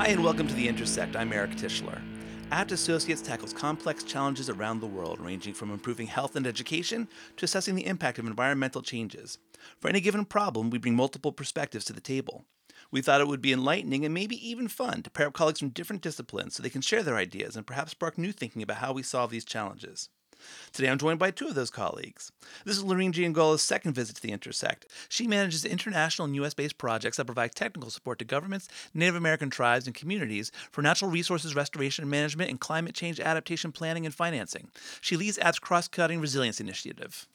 Hi, and welcome to The Intersect. I'm Eric Tischler. Abt Associates tackles complex challenges around the world, ranging from improving health and education to assessing the impact of environmental changes. For any given problem, we bring multiple perspectives to the table. We thought it would be enlightening and maybe even fun to pair up colleagues from different disciplines so they can share their ideas and perhaps spark new thinking about how we solve these challenges. Today I'm joined by two of those colleagues. This is Lorene Giangola's second visit to the Intersect. She manages international and US based projects that provide technical support to governments, Native American tribes, and communities for natural resources restoration and management and climate change adaptation planning and financing. She leads Abt's cross cutting resilience initiative.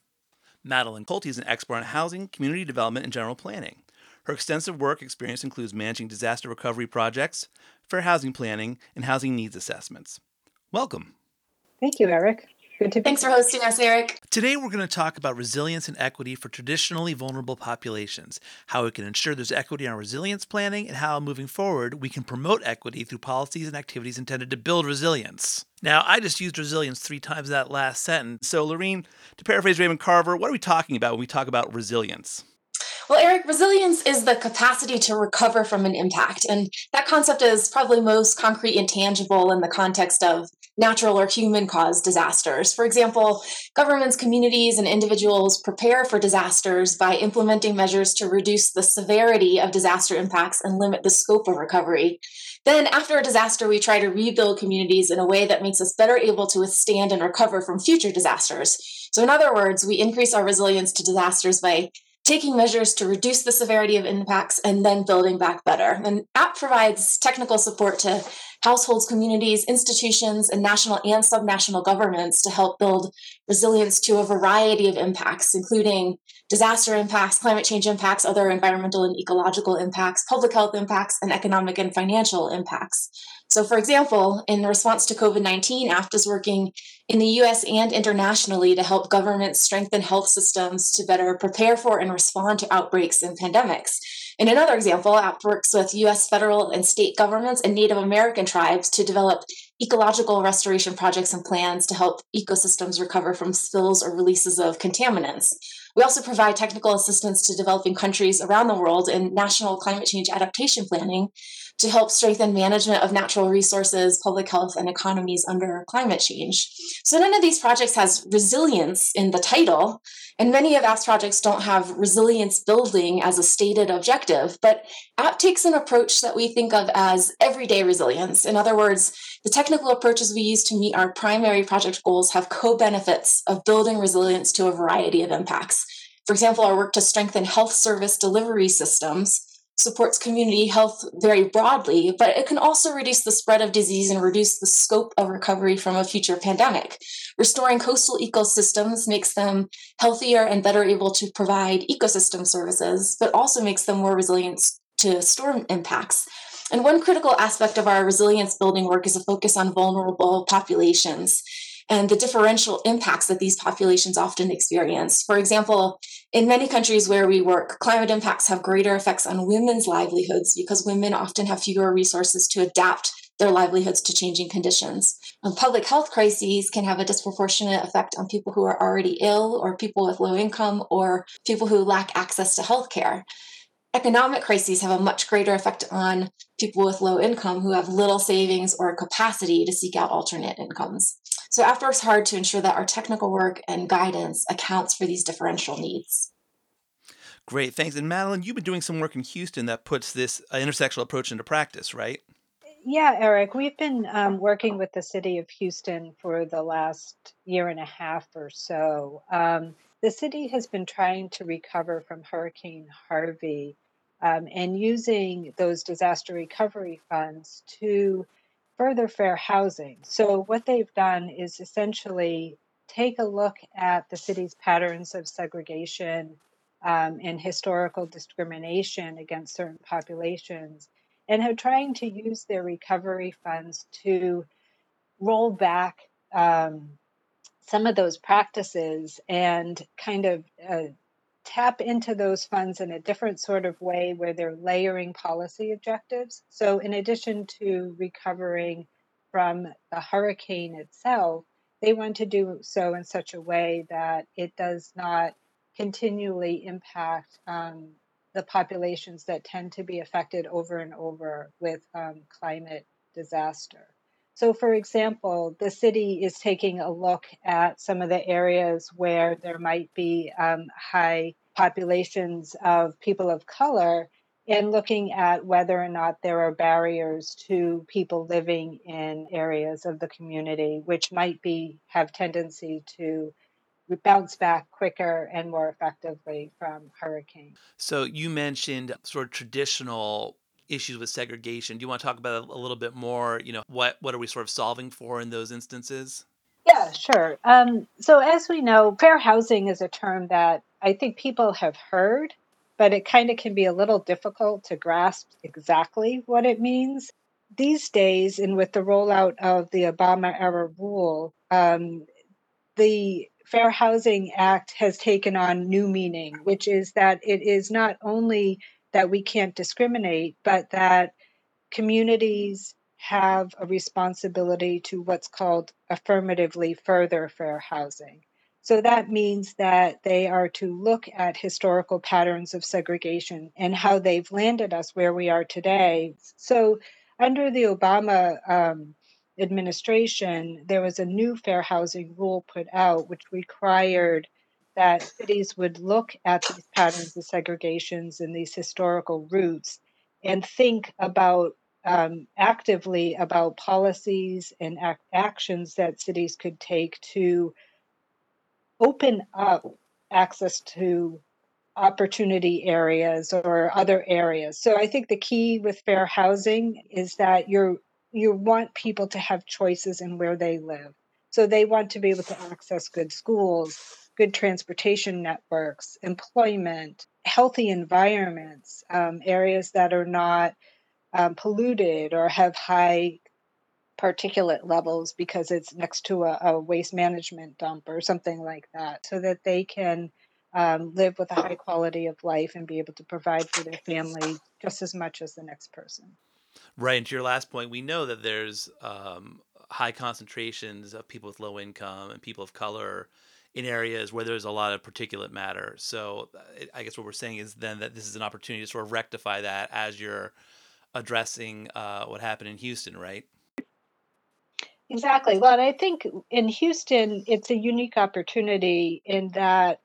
Madeline Colte is an expert on housing, community development, and general planning. Her extensive work experience includes managing disaster recovery projects, fair housing planning, and housing needs assessments. Welcome. Thank you, Eric. Good to be Thanks for hosting us, Eric. Today, we're going to talk about resilience and equity for traditionally vulnerable populations, how we can ensure there's equity in our resilience planning, and how moving forward we can promote equity through policies and activities intended to build resilience. Now, I just used resilience three times that last sentence. So, Lorene, to paraphrase Raymond Carver, what are we talking about when we talk about resilience? Well, Eric, resilience is the capacity to recover from an impact. And that concept is probably most concrete and tangible in the context of natural or human caused disasters. For example, governments, communities, and individuals prepare for disasters by implementing measures to reduce the severity of disaster impacts and limit the scope of recovery. Then, after a disaster, we try to rebuild communities in a way that makes us better able to withstand and recover from future disasters. So, in other words, we increase our resilience to disasters by taking measures to reduce the severity of impacts and then building back better. And Abt provides technical support to households, communities, institutions, and national and subnational governments to help build resilience to a variety of impacts, including disaster impacts, climate change impacts, other environmental and ecological impacts, public health impacts, and economic and financial impacts. So, for example, in response to COVID 19, Abt is working in the US and internationally to help governments strengthen health systems to better prepare for and respond to outbreaks and pandemics. In another example, Abt works with US federal and state governments and Native American tribes to develop ecological restoration projects and plans to help ecosystems recover from spills or releases of contaminants. We also provide technical assistance to developing countries around the world in national climate change adaptation planning to help strengthen management of natural resources, public health, and economies under climate change. So, none of these projects has resilience in the title, and many of Abt's projects don't have resilience building as a stated objective, but Abt takes an approach that we think of as everyday resilience. In other words, the technical approaches we use to meet our primary project goals have co benefits of building resilience to a variety of impacts. For example, our work to strengthen health service delivery systems supports community health very broadly, but it can also reduce the spread of disease and reduce the scope of recovery from a future pandemic. Restoring coastal ecosystems makes them healthier and better able to provide ecosystem services, but also makes them more resilient to storm impacts. And one critical aspect of our resilience building work is a focus on vulnerable populations and the differential impacts that these populations often experience. For example, in many countries where we work, climate impacts have greater effects on women's livelihoods because women often have fewer resources to adapt their livelihoods to changing conditions. And public health crises can have a disproportionate effect on people who are already ill, or people with low income, or people who lack access to health care. Economic crises have a much greater effect on people with low income who have little savings or capacity to seek out alternate incomes. So Abt works hard to ensure that our technical work and guidance accounts for these differential needs. Great, thanks. And Madeline, you've been doing some work in Houston that puts this uh, intersectional approach into practice, right? Yeah, Eric, we've been um, working with the city of Houston for the last year and a half or so. Um, the city has been trying to recover from Hurricane Harvey um, and using those disaster recovery funds to further fair housing. So, what they've done is essentially take a look at the city's patterns of segregation um, and historical discrimination against certain populations and have trying to use their recovery funds to roll back um, some of those practices and kind of uh, tap into those funds in a different sort of way where they're layering policy objectives. So, in addition to recovering from the hurricane itself, they want to do so in such a way that it does not continually impact um, the populations that tend to be affected over and over with um, climate disaster. So, for example, the city is taking a look at some of the areas where there might be um, high populations of people of color and looking at whether or not there are barriers to people living in areas of the community which might be have tendency to bounce back quicker and more effectively from hurricanes. So you mentioned sort of traditional issues with segregation. Do you want to talk about a little bit more? You know, what what are we sort of solving for in those instances? Yeah, sure. Um, so as we know, fair housing is a term that I think people have heard, but it kind of can be a little difficult to grasp exactly what it means. These days, and with the rollout of the Obama era rule, um, the Fair Housing Act has taken on new meaning, which is that it is not only that we can't discriminate, but that communities have a responsibility to what's called affirmatively further fair housing. So that means that they are to look at historical patterns of segregation and how they've landed us where we are today. So, under the Obama um, administration, there was a new fair housing rule put out, which required that cities would look at these patterns of segregations and these historical roots and think about um, actively about policies and ac- actions that cities could take to open up access to opportunity areas or other areas. So I think the key with fair housing is that you're you want people to have choices in where they live. So they want to be able to access good schools, good transportation networks, employment, healthy environments, um, areas that are not um, polluted or have high particulate levels because it's next to a, a, waste management dump or something like that, so that they can um, live with a high quality of life and be able to provide for their family just as much as the next person. Right. And to your last point, we know that there's um, high concentrations of people with low income and people of color in areas where there's a lot of particulate matter. So uh, I guess what we're saying is then that this is an opportunity to sort of rectify that as you're addressing uh, what happened in Houston, right? Exactly. Well, I think in Houston, it's a unique opportunity in that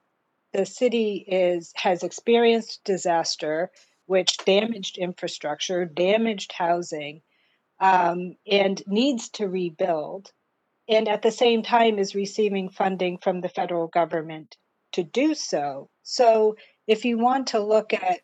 the city is has experienced disaster, which damaged infrastructure, damaged housing, um, and needs to rebuild and at the same time is receiving funding from the federal government to do so. So if you want to look at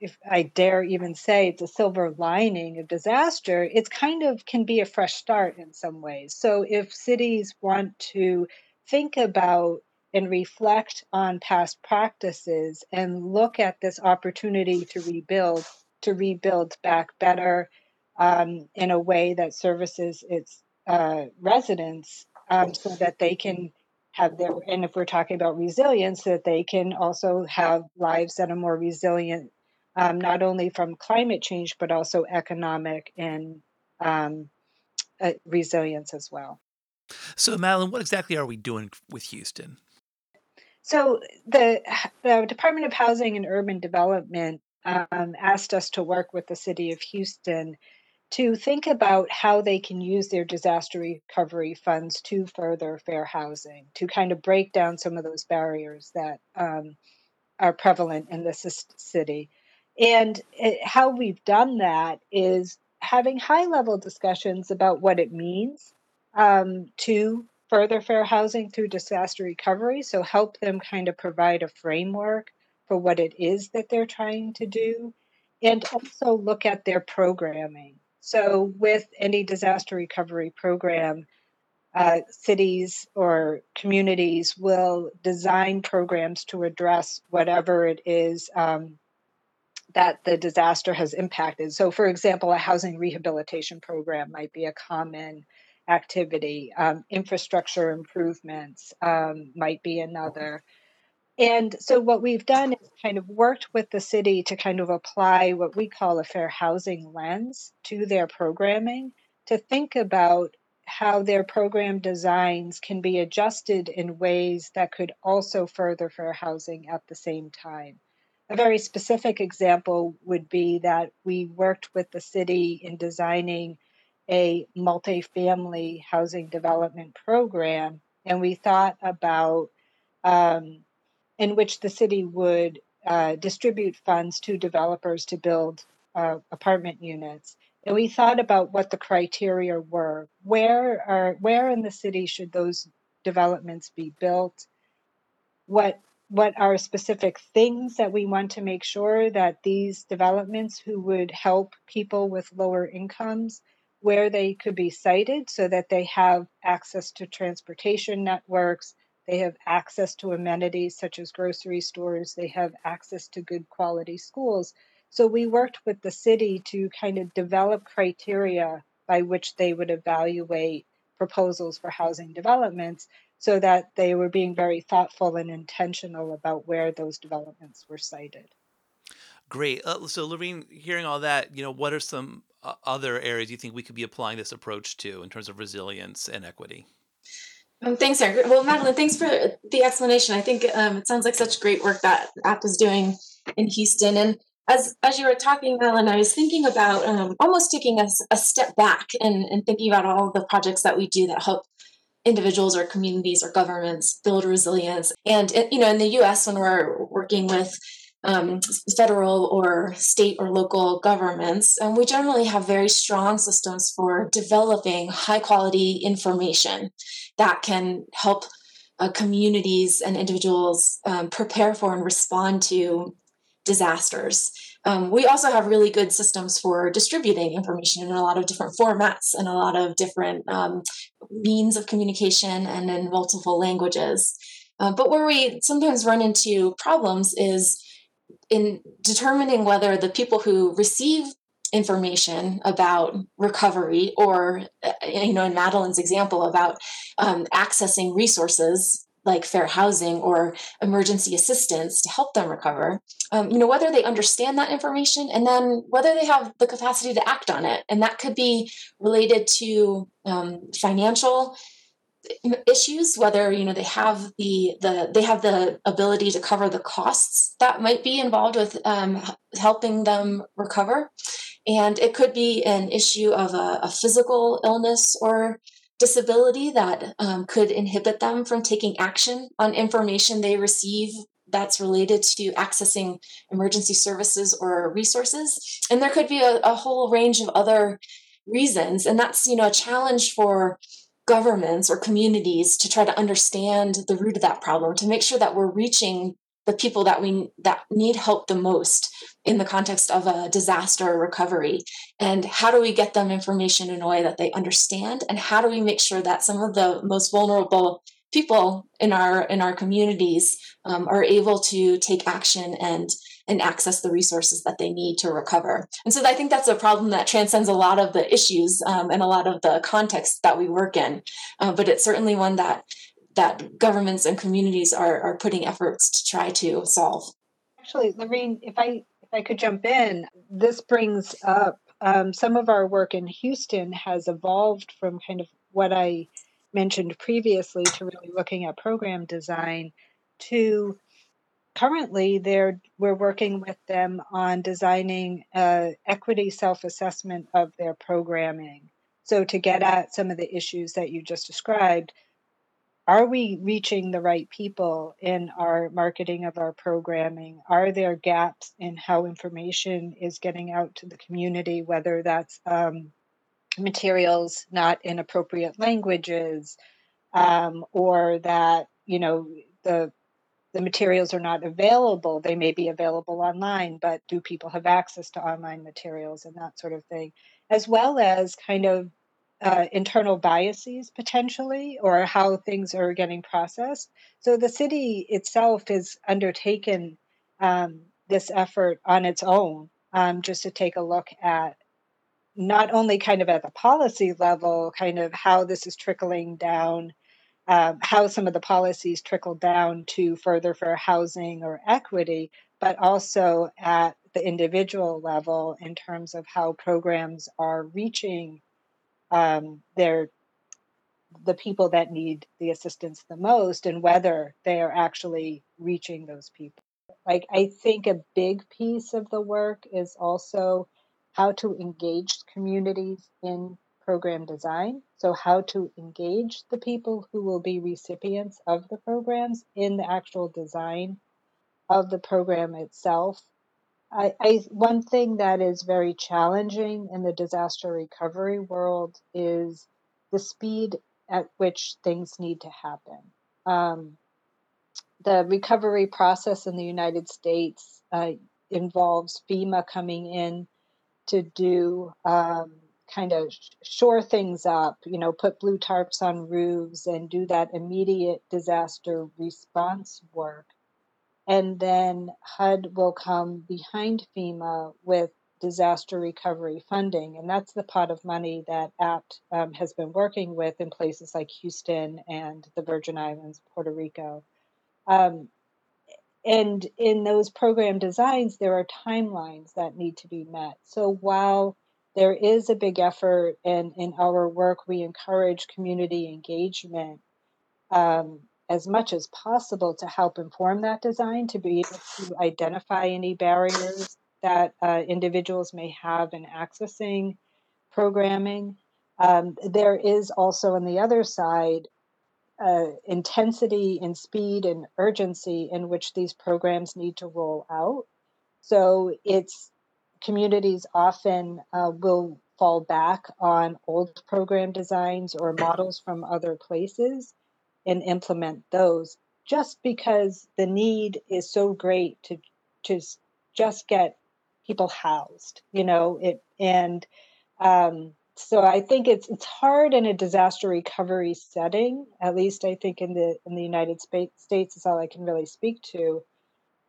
if I dare even say it's a silver lining of disaster, it's kind of can be a fresh start in some ways. So if cities want to think about and reflect on past practices and look at this opportunity to rebuild, to rebuild back better um, in a way that services its uh, residents um, so that they can have their, and if we're talking about resilience, that they can also have lives that are more resilient, um, not only from climate change, but also economic and um, uh, resilience as well. So, Madeline, what exactly are we doing with Houston? So, the, the Department of Housing and Urban Development um, asked us to work with the city of Houston to think about how they can use their disaster recovery funds to further fair housing, to kind of break down some of those barriers that um, are prevalent in this city. And it, how we've done that is having high level discussions about what it means um, to further fair housing through disaster recovery. So, help them kind of provide a framework for what it is that they're trying to do, and also look at their programming. So, with any disaster recovery program, uh, cities or communities will design programs to address whatever it is um, that the disaster has impacted. So, for example, a housing rehabilitation program might be a common activity, um, infrastructure improvements um, might be another. And so, what we've done is kind of worked with the city to kind of apply what we call a fair housing lens to their programming to think about how their program designs can be adjusted in ways that could also further fair housing at the same time. a very specific example would be that we worked with the city in designing a multifamily housing development program, and we thought about um, in which the city would uh, distribute funds to developers to build uh, apartment units. And we thought about what the criteria were. Where are where in the city should those developments be built? What what are specific things that we want to make sure that these developments who would help people with lower incomes where they could be sited so that they have access to transportation networks they have access to amenities such as grocery stores they have access to good quality schools so we worked with the city to kind of develop criteria by which they would evaluate proposals for housing developments so that they were being very thoughtful and intentional about where those developments were sited. Great. Uh, so, Lorene, hearing all that, you know, what are some uh, other areas you think we could be applying this approach to in terms of resilience and equity? Um, thanks, Eric. Well, Madeline, thanks for the explanation. I think um, it sounds like such great work that Abt is doing in Houston. And as as you were talking, Madeline, I was thinking about um, almost taking a, a step back and, and thinking about all the projects that we do that help individuals or communities or governments build resilience. And you know, in the U.S., when we're working with um, federal or state or local governments, and we generally have very strong systems for developing high quality information that can help uh, communities and individuals um, prepare for and respond to disasters. Um, we also have really good systems for distributing information in a lot of different formats and a lot of different um, means of communication and in multiple languages. Uh, but where we sometimes run into problems is in determining whether the people who receive information about recovery or uh, you know in madeline's example about um, accessing resources like fair housing or emergency assistance to help them recover um, you know whether they understand that information and then whether they have the capacity to act on it. And that could be related to um, financial issues whether you know they have the the they have the ability to cover the costs that might be involved with um, helping them recover. And it could be an issue of a, a physical illness or disability that um, could inhibit them from taking action on information they receive that's related to accessing emergency services or resources. And there could be a, a whole range of other reasons. And that's you know a challenge for governments or communities to try to understand the root of that problem to make sure that we're reaching the people that we that need help the most in the context of a disaster recovery. And how do we get them information in a way that they understand? And how do we make sure that some of the most vulnerable people in our in our communities um, are able to take action and and access the resources that they need to recover. And so I think that's a problem that transcends a lot of the issues um, and a lot of the context that we work in. Uh, but it's certainly one that that governments and communities are, are putting efforts to try to solve. Actually, Lorene, if I if I could jump in, this brings up um, some of our work in Houston has evolved from kind of what I mentioned previously to really looking at program design to currently they're we're working with them on designing a equity self-assessment of their programming. So to get at some of the issues that you just described are we reaching the right people in our marketing of our programming? Are there gaps in how information is getting out to the community whether that's um, materials not in appropriate languages um, or that you know the the materials are not available. They may be available online, but do people have access to online materials and that sort of thing, as well as kind of uh, internal biases potentially or how things are getting processed. So the city itself has undertaken um, this effort on its own um, just to take a look at not only kind of at the policy level, kind of how this is trickling down um, how some of the policies trickle down to further fair housing or equity, but also at the individual level in terms of how programs are reaching um, their the people that need the assistance the most and whether they are actually reaching those people. Like, I think a big piece of the work is also how to engage communities in program design. So, how to engage the people who will be recipients of the programs in the actual design of the program itself. I, I one thing that is very challenging in the disaster recovery world is the speed at which things need to happen. Um, the recovery process in the United States uh, involves FEMA coming in to do um, kind of shore things up, you know, put blue tarps on roofs and do that immediate disaster response work. And then HUD will come behind FEMA with disaster recovery funding. And that's the pot of money that Abt um, has been working with in places like Houston and the Virgin Islands, Puerto Rico. Um, and in those program designs, there are timelines that need to be met. So while there is a big effort, and in our work, we encourage community engagement um, as much as possible to help inform that design, to be able to identify any barriers that uh, individuals may have in accessing programming. Um, there is also on the other side uh, intensity and speed and urgency in which these programs need to roll out. So it's communities often uh, will fall back on old program designs or models from other places and implement those just because the need is so great to to just get people housed you know it and um, so I think it's it's hard in a disaster recovery setting. At least I think in the in the United States is all I can really speak to,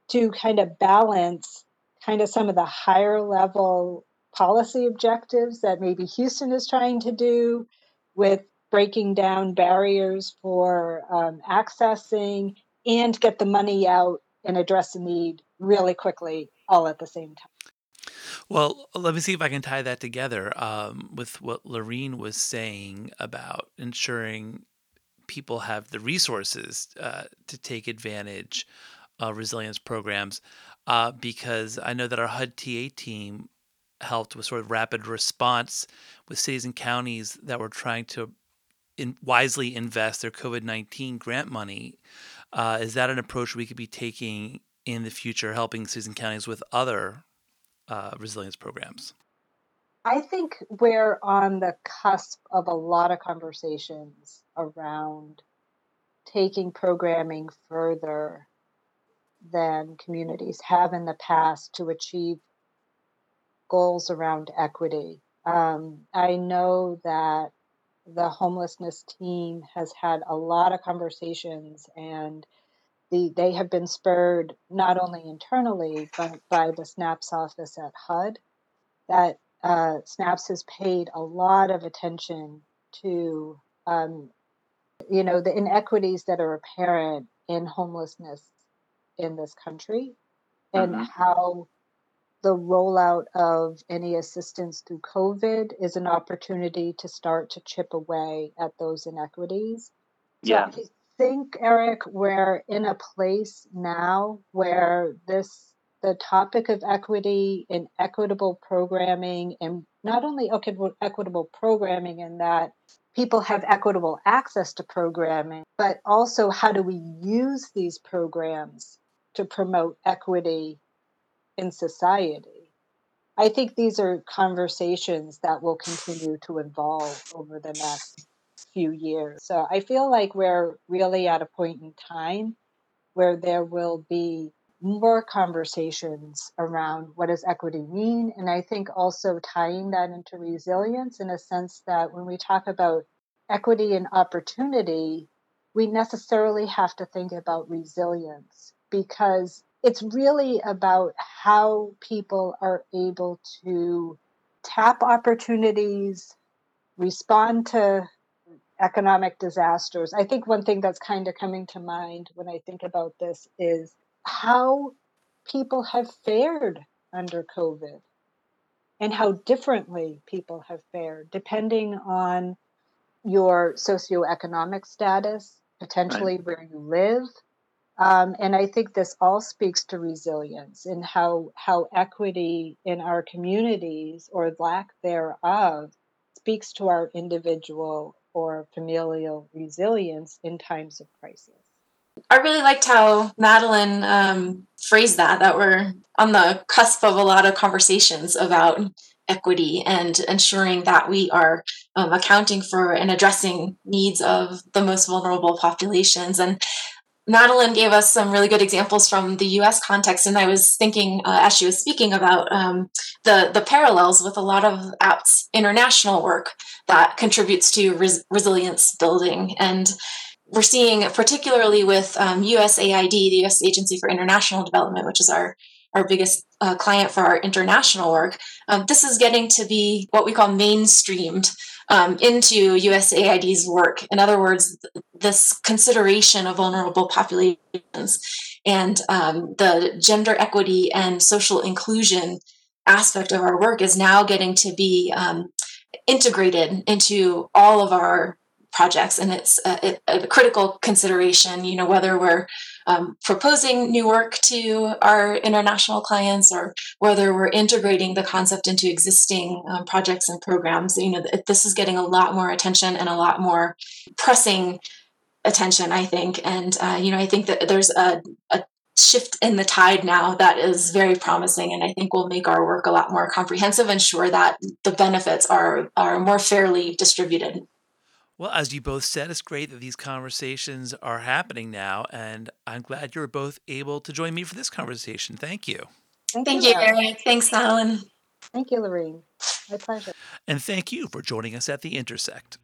to kind of balance kind of some of the higher level policy objectives that maybe Houston is trying to do with breaking down barriers for um, accessing and get the money out and address the need really quickly all at the same time. Well, let me see if I can tie that together um, with what Lorene was saying about ensuring people have the resources uh, to take advantage of resilience programs. Uh, because I know that our HUD TA team helped with sort of rapid response with cities and counties that were trying to in, wisely invest their COVID 19 grant money. Uh, is that an approach we could be taking in the future, helping cities and counties with other uh, resilience programs? I think we're on the cusp of a lot of conversations around taking programming further than communities have in the past to achieve goals around equity. Um, I know that the homelessness team has had a lot of conversations and the, they have been spurred not only internally but by the SNAPS office at HUD. That uh, SNAPS has paid a lot of attention to, um, you know, the inequities that are apparent in homelessness in this country, and mm-hmm. how the rollout of any assistance through COVID is an opportunity to start to chip away at those inequities. So yeah think, Eric, we're in a place now where this the topic of equity and equitable programming and not only equitable, equitable programming in that people have equitable access to programming, but also how do we use these programs to promote equity in society? I think these are conversations that will continue to evolve over the next few years. So I feel like we're really at a point in time where there will be more conversations around what does equity mean and i think also tying that into resilience in a sense that when we talk about equity and opportunity we necessarily have to think about resilience because it's really about how people are able to tap opportunities respond to economic disasters. I think one thing that's kind of coming to mind when I think about this is how people have fared under COVID and how differently people have fared depending on your socioeconomic status, potentially right. where you live, Um, and I think this all speaks to resilience and how how equity in our communities or lack thereof speaks to our individual or familial resilience in times of crisis. I really liked how Madeline um, phrased that, that we're on the cusp of a lot of conversations about equity and ensuring that we are um, accounting for and addressing needs of the most vulnerable populations. And Madeline gave us some really good examples from the U.S. context, and I was thinking uh, as she was speaking about um, the the parallels with a lot of Abt's international work that contributes to res- resilience building. And we're seeing, particularly with um, USAID, the U.S. Agency for International Development, which is our our biggest uh, client for our international work, um, this is getting to be what we call mainstreamed um, into USAID's work. In other words, this consideration of vulnerable populations and um, the gender equity and social inclusion aspect of our work is now getting to be um, integrated into all of our projects and it's a, a, critical consideration you know whether we're um, proposing new work to our international clients or whether we're integrating the concept into existing um, projects and programs. You know this is getting a lot more attention and a lot more pressing attention i think. And uh, you know i think that there's a, a shift in the tide now that is very promising and i think will make our work a lot more comprehensive and sure that the benefits are are more fairly distributed well, as you both said, it's great that these conversations are happening now, and I'm glad you're both able to join me for this conversation. Thank you. Thank, thank you, Eric. Thanks, Alan. Thank you, Lorene. My pleasure. And thank you for joining us at The Intersect.